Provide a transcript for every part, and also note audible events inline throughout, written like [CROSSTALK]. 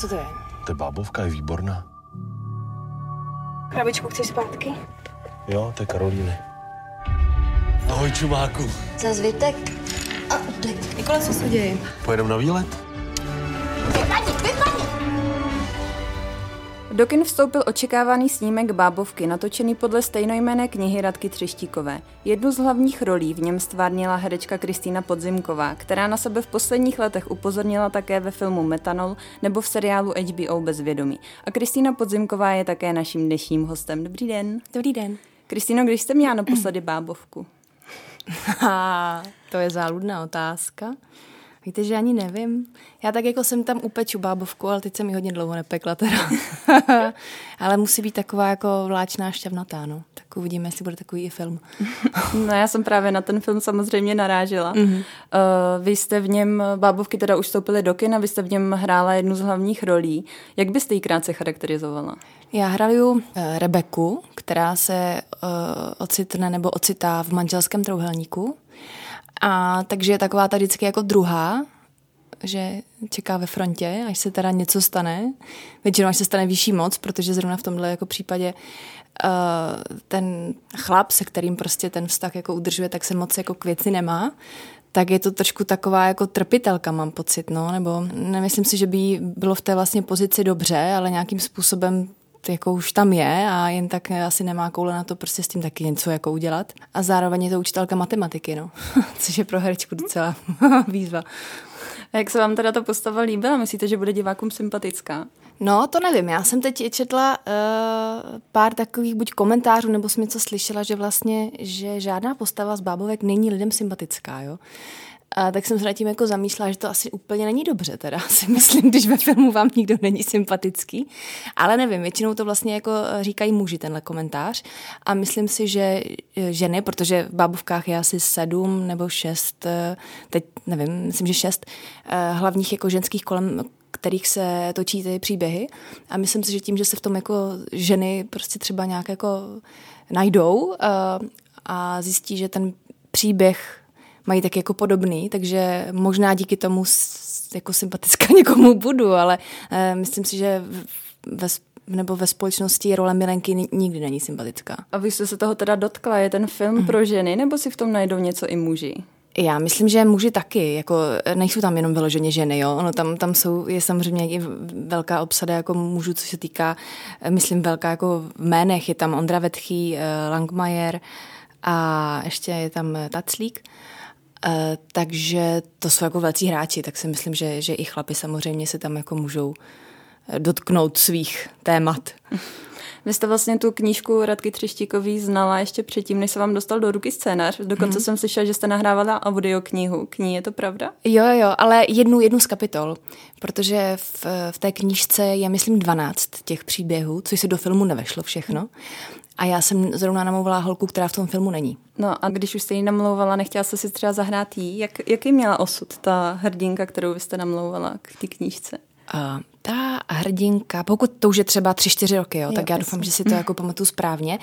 Co to je? Ta bábovka je výborná. Krabičku chceš zpátky? Jo, to je Karolíny. Ahoj, čumáku. Za zbytek a. Nikola, co se děje? Pojedeme na výlet? Do kin vstoupil očekávaný snímek Bábovky, natočený podle stejnojmené knihy Radky Třeštíkové. Jednu z hlavních rolí v něm stvárnila herečka Kristýna Podzimková, která na sebe v posledních letech upozornila také ve filmu Metanol nebo v seriálu HBO Bezvědomí. A Kristýna Podzimková je také naším dnešním hostem. Dobrý den. Dobrý den. Kristýno, když jste měla naposledy Bábovku? [LAUGHS] To je záludná otázka. Víte, že ani nevím. Já tak jako jsem tam upeču bábovku, ale teď jsem ji hodně dlouho nepekla teda. [LAUGHS] ale musí být taková jako vláčná šťavnatá, no. Tak uvidíme, jestli bude takový i film. [LAUGHS] no já jsem právě na ten film samozřejmě narážela. Mm-hmm. Uh, vy jste v něm, bábovky teda už vstoupily do kina, vy jste v něm hrála jednu z hlavních rolí. Jak byste ji krátce charakterizovala? Já hraju uh, Rebeku, která se uh, ocitne nebo ocitá v manželském trouhelníku a takže je taková ta vždycky jako druhá, že čeká ve frontě, až se teda něco stane. Většinou až se stane vyšší moc, protože zrovna v tomhle jako případě uh, ten chlap, se kterým prostě ten vztah jako udržuje, tak se moc jako k věci nemá tak je to trošku taková jako trpitelka, mám pocit, no, nebo nemyslím si, že by bylo v té vlastně pozici dobře, ale nějakým způsobem jako už tam je a jen tak asi nemá koule na to prostě s tím taky něco jako udělat. A zároveň je to učitelka matematiky, no. [LAUGHS] Což je pro herečku docela [LAUGHS] výzva. A jak se vám teda ta postava líbila? Myslíte, že bude divákům sympatická? No, to nevím. Já jsem teď četla uh, pár takových buď komentářů, nebo jsem něco slyšela, že vlastně, že žádná postava z bábovek není lidem sympatická, jo. A tak jsem se nad tím jako zamýšlela, že to asi úplně není dobře, teda [LAUGHS] si myslím, když ve filmu vám nikdo není sympatický. Ale nevím, většinou to vlastně jako říkají muži tenhle komentář. A myslím si, že eh, ženy, protože v bábovkách je asi sedm nebo šest, eh, teď nevím, myslím, že šest eh, hlavních jako ženských kolem kterých se točí ty příběhy. A myslím si, že tím, že se v tom jako ženy prostě třeba nějak jako najdou a zjistí, že ten příběh mají tak jako podobný, takže možná díky tomu jako sympatická [LAUGHS] někomu budu, ale uh, myslím si, že ve nebo ve společnosti role Milenky nikdy není sympatická. A vy jste se toho teda dotkla, je ten film mm. pro ženy, nebo si v tom najdou něco i muži? Já myslím, že muži taky, jako nejsou tam jenom vyloženě ženy, jo. Ono tam, tam jsou, je samozřejmě i velká obsada jako mužů, co se týká, myslím, velká jako v jménech, je tam Ondra Vetchý, eh, Langmajer a ještě je tam Taclík. Uh, takže to jsou jako velcí hráči, tak si myslím, že, že i chlapi samozřejmě se tam jako můžou eh, dotknout svých témat. [LAUGHS] Vy jste vlastně tu knížku Radky Třeštíkový znala ještě předtím, než se vám dostal do ruky scénář. Dokonce hmm. jsem slyšela, že jste nahrávala audioknihu k ní, je to pravda? Jo, jo, ale jednu, jednu z kapitol, protože v, v té knížce je, myslím, 12 těch příběhů, což se do filmu nevešlo všechno. A já jsem zrovna namlouvala holku, která v tom filmu není. No a když už jste ji namlouvala, nechtěla jste si třeba zahrát jí? Jak, jaký měla osud ta hrdinka, kterou vy jste namlouvala k té knížce? Uh, ta hrdinka, pokud to už je třeba tři, čtyři roky, jo, jo tak já jasný. doufám, že si to jako pamatuju správně,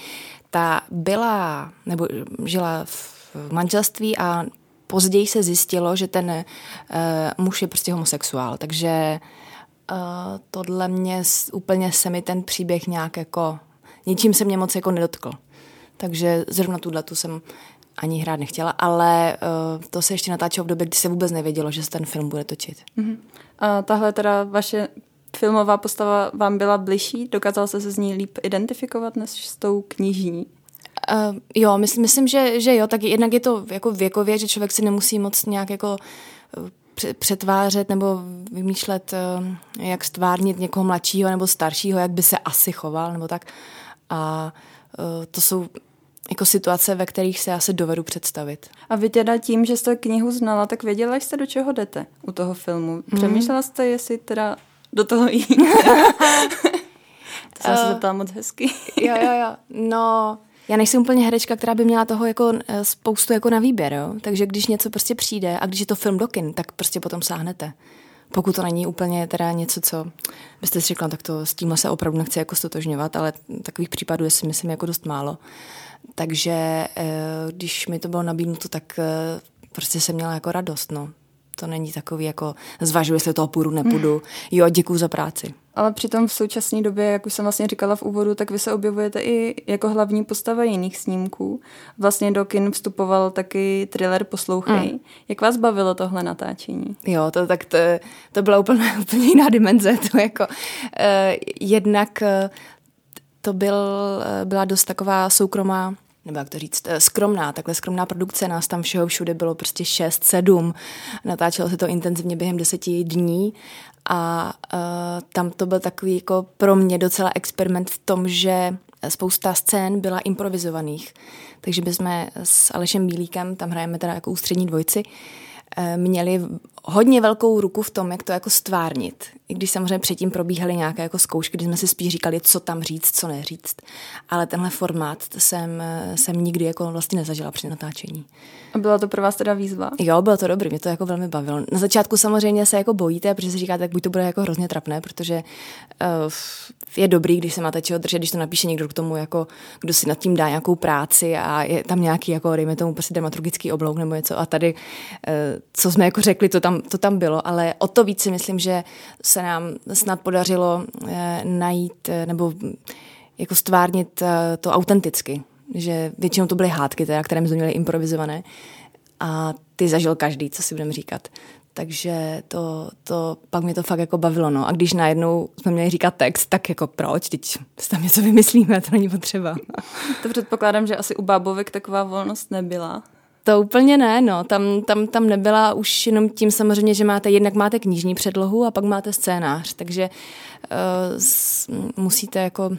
ta byla, nebo žila v manželství a později se zjistilo, že ten uh, muž je prostě homosexuál, takže uh, tohle mě úplně se mi ten příběh nějak jako ničím se mě moc jako nedotkl. Takže zrovna tuhle tu jsem ani hrát nechtěla, ale uh, to se ještě natáčelo v době, kdy se vůbec nevědělo, že se ten film bude točit. Uh-huh. A tahle teda vaše filmová postava vám byla bližší? Dokázal se se z ní líp identifikovat než s tou knižní? Uh, jo, myslím, myslím že, že jo, tak jednak je to jako věkově, že člověk si nemusí moc nějak jako přetvářet nebo vymýšlet, jak stvárnit někoho mladšího nebo staršího, jak by se asi choval nebo tak. A uh, to jsou jako situace, ve kterých se asi dovedu představit. A vy teda tím, že jste knihu znala, tak věděla jste, do čeho jdete u toho filmu. Mhm. Přemýšlela jste, jestli teda do toho jít. [LAUGHS] [LAUGHS] to jsem uh, se zeptala moc hezky. jo, jo, jo. No, já nejsem úplně herečka, která by měla toho jako eh, spoustu jako na výběr, jo? takže když něco prostě přijde a když je to film do kin, tak prostě potom sáhnete pokud to není úplně teda něco, co byste si řekla, tak to s tímhle se opravdu nechci jako stotožňovat, ale takových případů je si myslím jako dost málo. Takže eh, když mi to bylo nabídnuto, tak eh, prostě jsem měla jako radost, no. To není takový jako zvažuji, jestli toho půjdu, nepůjdu. Jo, děkuji za práci. Ale přitom v současné době, jak už jsem vlastně říkala v úvodu, tak vy se objevujete i jako hlavní postava jiných snímků. Vlastně do kin vstupoval taky thriller Poslouchej. Mm. Jak vás bavilo tohle natáčení? Jo, to tak to, to byla úplně, [LAUGHS] úplně jiná dimenze. To jako uh, jednak uh, to byl, uh, byla dost taková soukromá nebo jak to říct, skromná, takhle skromná produkce, nás tam všeho všude bylo prostě šest, sedm, natáčelo se to intenzivně během deseti dní a uh, tam to byl takový jako pro mě docela experiment v tom, že spousta scén byla improvizovaných. Takže bychom s Alešem Bílíkem, tam hrajeme teda jako ústřední dvojci, eh, měli hodně velkou ruku v tom, jak to jako stvárnit. I když samozřejmě předtím probíhaly nějaké jako zkoušky, kdy jsme si spíš říkali, co tam říct, co neříct. Ale tenhle formát jsem, jsem nikdy jako vlastně nezažila při natáčení. A byla to pro vás teda výzva? Jo, bylo to dobrý, mě to jako velmi bavilo. Na začátku samozřejmě se jako bojíte, protože si říkáte, tak buď to bude jako hrozně trapné, protože uh, je dobrý, když se máte čeho držet, když to napíše někdo k tomu, jako, kdo si nad tím dá nějakou práci a je tam nějaký, jako, dejme tomu, prostě dramaturgický oblouk nebo něco. A tady, uh, co jsme jako řekli, to tam, to tam bylo, ale o to víc si myslím, že se nám snad podařilo uh, najít uh, nebo jako stvárnit uh, to autenticky že většinou to byly hádky, teda, které jsme měli improvizované a ty zažil každý, co si budeme říkat. Takže to, to, pak mě to fakt jako bavilo. No. A když najednou jsme měli říkat text, tak jako proč? Teď si tam něco vymyslíme, to není potřeba. To předpokládám, že asi u bábovek taková volnost nebyla. To úplně ne, no. Tam, tam, tam nebyla už jenom tím samozřejmě, že máte, jednak máte knižní předlohu a pak máte scénář, takže uh, s, musíte jako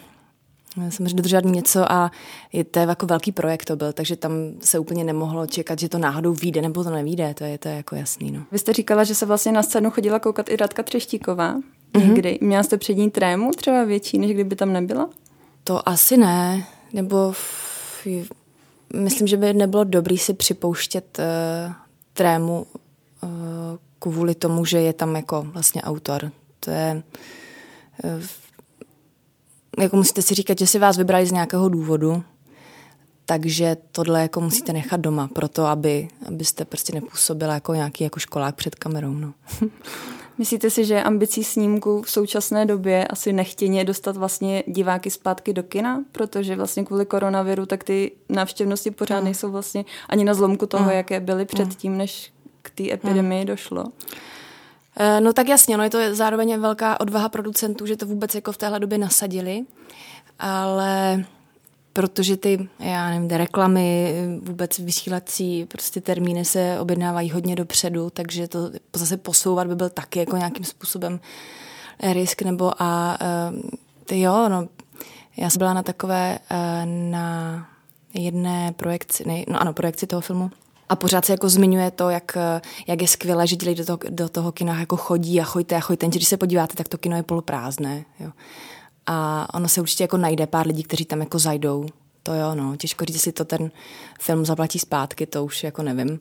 samozřejmě dodržovat něco a je to jako velký projekt to byl, takže tam se úplně nemohlo čekat, že to náhodou vyjde nebo to nevíde, to je, to je jako jasný. No. Vy jste říkala, že se vlastně na scénu chodila koukat i Radka Třeštíková. Mm-hmm. Kdy? Měla jste před ní trému třeba větší, než kdyby tam nebyla? To asi ne, nebo myslím, že by nebylo dobrý si připouštět uh, trému uh, kvůli tomu, že je tam jako vlastně autor. To je uh, jako musíte si říkat, že si vás vybrali z nějakého důvodu, takže tohle jako musíte nechat doma, proto aby, abyste prostě nepůsobila jako nějaký jako školák před kamerou. No. [LAUGHS] Myslíte si, že ambicí snímku v současné době asi nechtěně dostat vlastně diváky zpátky do kina, protože vlastně kvůli koronaviru tak ty návštěvnosti pořád mm. nejsou vlastně ani na zlomku toho, mm. jaké byly předtím, mm. než k té epidemii mm. došlo. Eh, no tak jasně, no je to zároveň velká odvaha producentů, že to vůbec jako v téhle době nasadili, ale protože ty, já nevím, reklamy, vůbec vysílací prostě termíny se objednávají hodně dopředu, takže to zase posouvat by byl taky jako nějakým způsobem risk, nebo a eh, ty jo, no, já jsem byla na takové, eh, na jedné projekci, ne, no ano, projekci toho filmu, a pořád se jako zmiňuje to, jak, jak je skvělé, že lidi do toho, do toho kina jako chodí a choďte a choďte. Když se podíváte, tak to kino je poloprázdné. Jo. A ono se určitě jako najde pár lidí, kteří tam jako zajdou. To jo, no. Těžko říct, jestli to ten film zaplatí zpátky, to už jako nevím.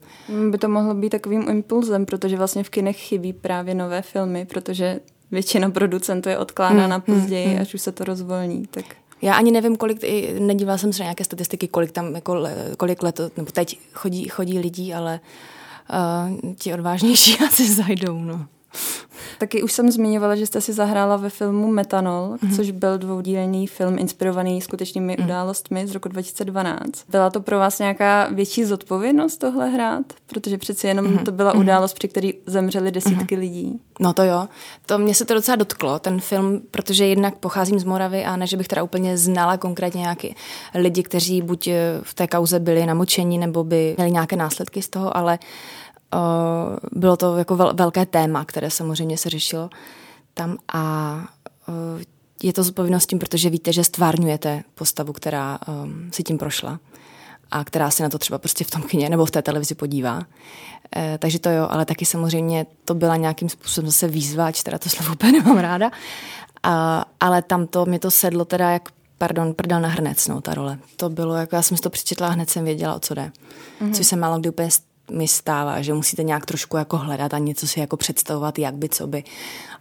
By to mohlo být takovým impulzem, protože vlastně v kinech chybí právě nové filmy, protože většina producentů je odkládá hmm, na později, hmm, hmm. až už se to rozvolní. Tak... Já ani nevím, kolik, nedívala jsem se na nějaké statistiky, kolik tam, jako, kolik let, nebo teď chodí, chodí lidí, ale uh, ti odvážnější [LAUGHS] asi zajdou, no. Taky už jsem zmiňovala, že jste si zahrála ve filmu Metanol, mm-hmm. což byl dvoudílný film inspirovaný skutečnými mm. událostmi z roku 2012. Byla to pro vás nějaká větší zodpovědnost tohle hrát? Protože přeci jenom mm-hmm. to byla mm-hmm. událost, při které zemřely desítky mm-hmm. lidí. No to jo. To mě se to docela dotklo, ten film, protože jednak pocházím z Moravy a ne, že bych teda úplně znala konkrétně nějaké lidi, kteří buď v té kauze byli namočení nebo by měli nějaké následky z toho, ale uh, bylo to jako vel, velké téma, které samozřejmě se řešilo tam a uh, je to s tím, protože víte, že stvárňujete postavu, která um, si tím prošla a která se na to třeba prostě v tom kyně nebo v té televizi podívá. E, takže to jo, ale taky samozřejmě to byla nějakým způsobem zase výzva, ač teda to slovo [LAUGHS] úplně nemám ráda, a, ale tam to, mě to sedlo teda jak pardon, prdel na hrnec, no, ta role. To bylo, jako já jsem si to přečetla a hned jsem věděla, o co jde. Mm-hmm. Což se málo kdy úplně mi stává, že musíte nějak trošku jako hledat a něco si jako představovat, jak by, co by.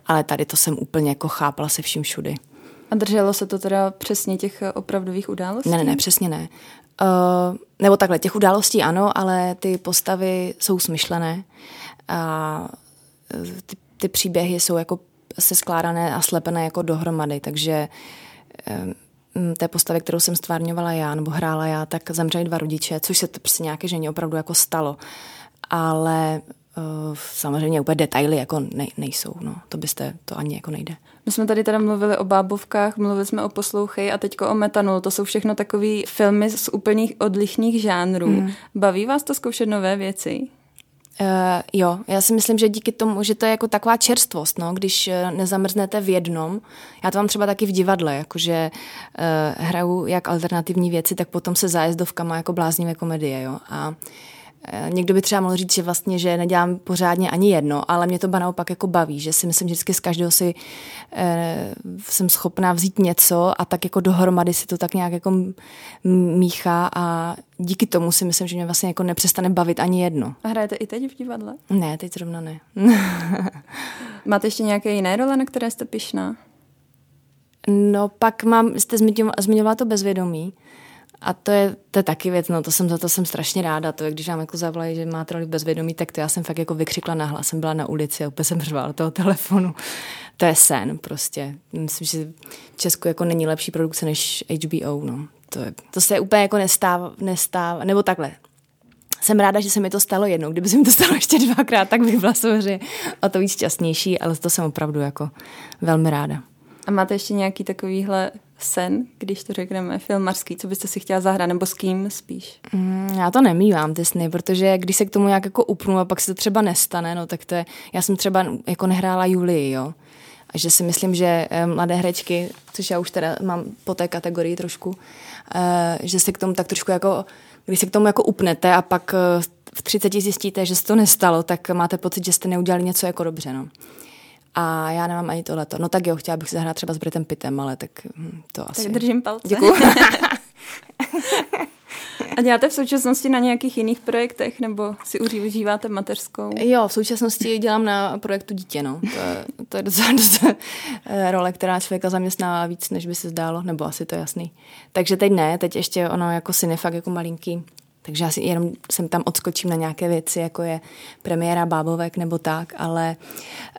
Ale tady to jsem úplně jako chápala se vším všudy. A drželo se to teda přesně těch opravdových událostí? Ne, ne, ne, přesně ne. Uh, nebo takhle, těch událostí ano, ale ty postavy jsou smyšlené a ty, ty příběhy jsou jako se skládané a slepené jako dohromady, takže té postavy, kterou jsem stvárňovala já nebo hrála já, tak zemřeli dva rodiče, což se to prostě nějaké ženě opravdu jako stalo. Ale uh, samozřejmě úplně detaily jako ne, nejsou, no. To byste, to ani jako nejde. My jsme tady teda mluvili o bábovkách, mluvili jsme o poslouchej a teďko o metanu. To jsou všechno takové filmy z úplných odlišných žánrů. Mm. Baví vás to zkoušet nové věci? Uh, jo, já si myslím, že díky tomu, že to je jako taková čerstvost, no, když eh, nezamrznete v jednom. Já to mám třeba taky v divadle, jakože uh, hraju jak alternativní věci, tak potom se zájezdovkama jako bláznivé komedie, jo. A uh, někdo by třeba mohl říct, že vlastně, že nedělám pořádně ani jedno, ale mě to naopak jako baví, že si myslím, že vždycky z každého si e, jsem schopná vzít něco a tak jako dohromady si to tak nějak jako míchá a díky tomu si myslím, že mě vlastně jako nepřestane bavit ani jedno. A hrajete i teď v divadle? Ne, teď zrovna ne. [LAUGHS] Máte ještě nějaké jiné role, na které jste pišná? No pak mám, jste zmiňovala to bezvědomí, a to je, to je taky věc, no to jsem za to jsem strašně ráda. To je, když nám jako zavolají, že máte roli bezvědomí, tak to já jsem fakt jako vykřikla nahlas. Jsem byla na ulici a úplně jsem řvala toho telefonu. To je sen prostě. Myslím, že v Česku jako není lepší produkce než HBO, no. To, je, to se úplně jako nestává, nestává, nebo takhle. Jsem ráda, že se mi to stalo jednou. Kdyby se mi to stalo ještě dvakrát, tak bych byla samozřejmě o to víc šťastnější, ale to jsem opravdu jako velmi ráda. A máte ještě nějaký takovýhle sen, když to řekneme, filmarský, co byste si chtěla zahrát, nebo s kým spíš? Mm, já to nemývám, ty sny, protože když se k tomu nějak jako upnu a pak se to třeba nestane, no tak to je, já jsem třeba jako nehrála Julii, jo. A že si myslím, že eh, mladé herečky, což já už teda mám po té kategorii trošku, eh, že se k tomu tak trošku jako, když se k tomu jako upnete a pak eh, v 30 zjistíte, že se to nestalo, tak máte pocit, že jste neudělali něco jako dobře, no. A já nemám ani tohleto. No tak jo, chtěla bych se zahrát třeba s Britem Pitem, ale tak hm, to asi... Tak držím palce. Děkuju. [LAUGHS] A děláte v současnosti na nějakých jiných projektech, nebo si užíváte mateřskou? Jo, v současnosti dělám na projektu Dítě, no. To je, to je docela, docela eh, role, která člověka zaměstnává víc, než by se zdálo, nebo asi to je jasný. Takže teď ne, teď ještě ono jako syn je fakt jako malinký, takže já si jenom jsem tam odskočím na nějaké věci, jako je premiéra Bábovek nebo tak, ale,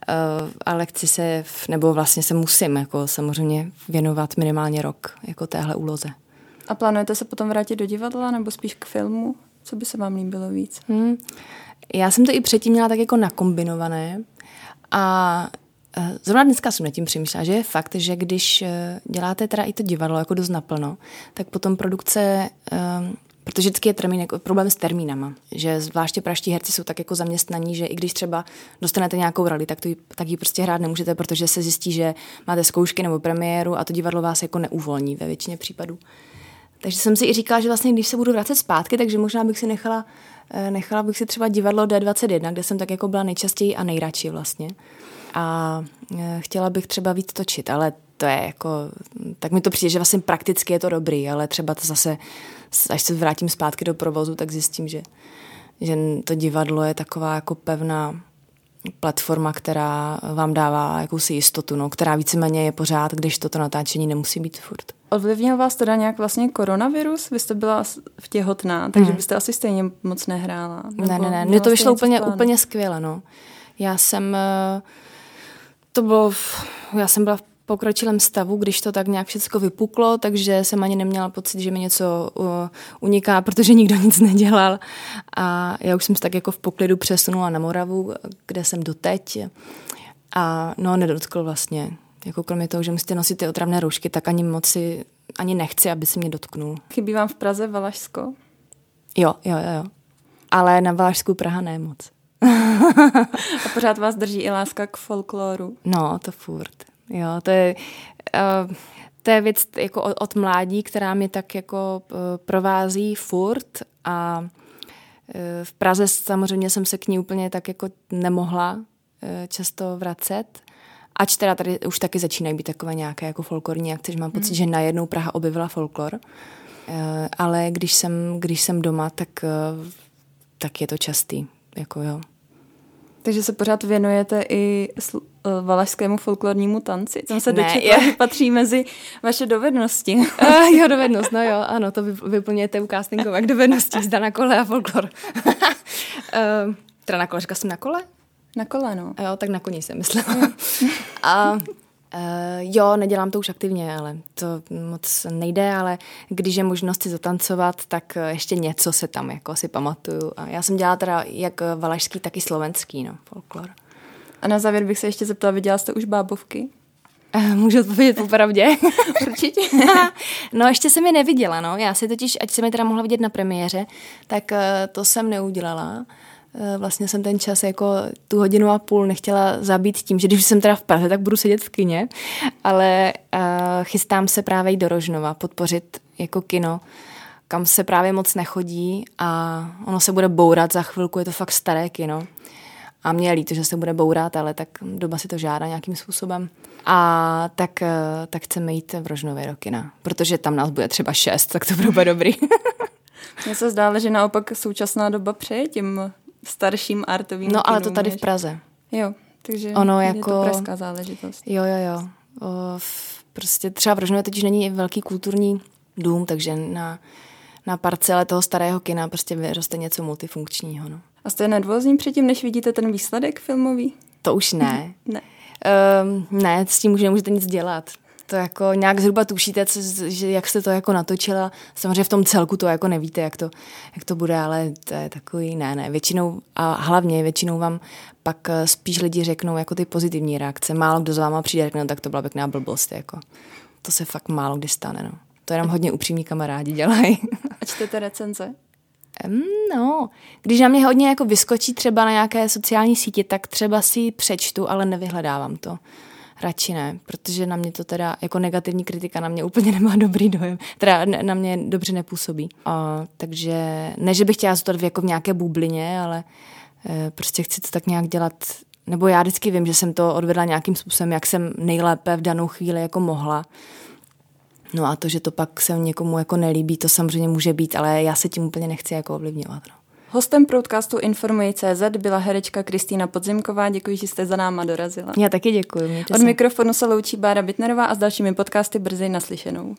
uh, ale chci se, nebo vlastně se musím jako samozřejmě věnovat minimálně rok jako téhle úloze. A plánujete se potom vrátit do divadla nebo spíš k filmu? Co by se vám líbilo víc? Hmm. Já jsem to i předtím měla tak jako nakombinované a eh, Zrovna dneska jsem nad tím přemýšlela, že je fakt, že když eh, děláte teda i to divadlo jako dost naplno, tak potom produkce Protože vždycky je termín, jako problém s termínama, že zvláště praští herci jsou tak jako zaměstnaní, že i když třeba dostanete nějakou roli, tak, to, tak ji prostě hrát nemůžete, protože se zjistí, že máte zkoušky nebo premiéru a to divadlo vás jako neuvolní ve většině případů. Takže jsem si i říkala, že vlastně když se budu vracet zpátky, takže možná bych si nechala, eh, nechala bych si třeba divadlo D21, kde jsem tak jako byla nejčastěji a nejradši vlastně. A eh, chtěla bych třeba víc točit, ale to je jako, tak mi to přijde, že vlastně prakticky je to dobrý, ale třeba to zase, až se vrátím zpátky do provozu, tak zjistím, že, že to divadlo je taková jako pevná platforma, která vám dává jakousi jistotu, no, která víceméně je pořád, když toto natáčení nemusí být furt. Ovlivnil vás teda nějak vlastně koronavirus? Vy jste byla vtěhotná, takže hmm. byste asi stejně moc nehrála. Ne, ne, ne, mně to vyšlo úplně, úplně skvěle, no. Já jsem, eh, to bylo, já jsem byla v pokročilém stavu, když to tak nějak všechno vypuklo, takže jsem ani neměla pocit, že mi něco uh, uniká, protože nikdo nic nedělal. A já už jsem se tak jako v poklidu přesunula na Moravu, kde jsem doteď. A no, nedotkl vlastně. Jako kromě toho, že musíte nosit ty otravné roušky, tak ani moci, ani nechci, aby se mě dotknul. Chybí vám v Praze Valašsko? Jo, jo, jo. Ale na Valašsku Praha ne moc. A pořád vás drží i láska k folkloru. No, to furt. Jo, to je, uh, to je věc jako od, od mládí, která mě tak jako uh, provází furt a uh, v Praze samozřejmě jsem se k ní úplně tak jako nemohla často vracet. Ač teda tady už taky začínají být takové nějaké jako folklorní akce, že mám pocit, hmm. že najednou Praha objevila folklor. Ale když jsem, když jsem doma, tak, tak je to častý. Jako jo. Takže se pořád věnujete i sl- uh, valašskému folklornímu tanci. Tam se dočetla, [LAUGHS] že patří mezi vaše dovednosti. [LAUGHS] uh, jo, dovednost, no jo, ano, to vy, vyplňujete u castingovek dovedností zda na kole a folklor. uh, [LAUGHS] Teda na kole, říkala jsem na kole? Na kole, no. Jo, tak na koni jsem myslela. a uh, jo, nedělám to už aktivně, ale to moc nejde, ale když je možnost si zatancovat, tak ještě něco se tam jako si pamatuju. A já jsem dělala teda jak valašský, tak i slovenský, no, folklor. A na závěr bych se ještě zeptala, viděla jste už bábovky? Eh, můžu odpovědět popravdě? [LAUGHS] [LAUGHS] Určitě. no ještě jsem je neviděla, no. Já si totiž, ať jsem je teda mohla vidět na premiéře, tak eh, to jsem neudělala. Eh, vlastně jsem ten čas jako tu hodinu a půl nechtěla zabít tím, že když jsem teda v Praze, tak budu sedět v kině, ale uh, chystám se právě jít do Rožnova podpořit jako kino, kam se právě moc nechodí a ono se bude bourat za chvilku, je to fakt staré kino. A mě je líto, že se bude bourat, ale tak doba si to žádá nějakým způsobem. A tak, eh, tak chceme jít v Rožnově do kina, protože tam nás bude třeba šest, tak to bude dobrý. [LAUGHS] Mně se zdále, že naopak současná doba přeje tím starším artovým No ale to tady než- v Praze. Jo, takže Ono je jako- to pražská záležitost. Jo, jo, jo. O, v- prostě třeba v Rožnově totiž není velký kulturní dům, takže na, na parcele toho starého kina prostě vyroste něco multifunkčního. No. A jste nervózní předtím, než vidíte ten výsledek filmový? To už ne. [LAUGHS] Ne. Um, ne, s tím už nemůžete nic dělat. To jako nějak zhruba tušíte, co, že jak jste to jako natočila. Samozřejmě v tom celku to jako nevíte, jak to, jak to bude, ale to je takový, ne, ne. Většinou, a hlavně většinou vám pak eh, spíš lidi řeknou jako ty pozitivní reakce. Málo kdo z váma přijde a řekne, no, tak to byla pěkná blbost. Jako. To se fakt málo kdy stane. No. To jenom hodně upřímní kamarádi dělají. A čtete recenze? No, když na mě hodně jako vyskočí třeba na nějaké sociální sítě, tak třeba si ji přečtu, ale nevyhledávám to. Radši ne, protože na mě to teda, jako negativní kritika na mě úplně [LAUGHS] nemá dobrý dojem, teda na mě dobře nepůsobí. A, takže ne, že bych chtěla zůstat v- jako v nějaké bublině, ale e, prostě chci to tak nějak dělat, nebo já vždycky vím, že jsem to odvedla nějakým způsobem, jak jsem nejlépe v danou chvíli jako mohla. No a to, že to pak se někomu jako nelíbí, to samozřejmě může být, ale já se tím úplně nechci jako ovlivňovat. No. Hostem podcastu Informuji CZ byla herečka Kristýna Podzimková. Děkuji, že jste za náma dorazila. Já taky děkuji. Od se. mikrofonu se loučí Bára Bitnerová a s dalšími podcasty brzy naslyšenou.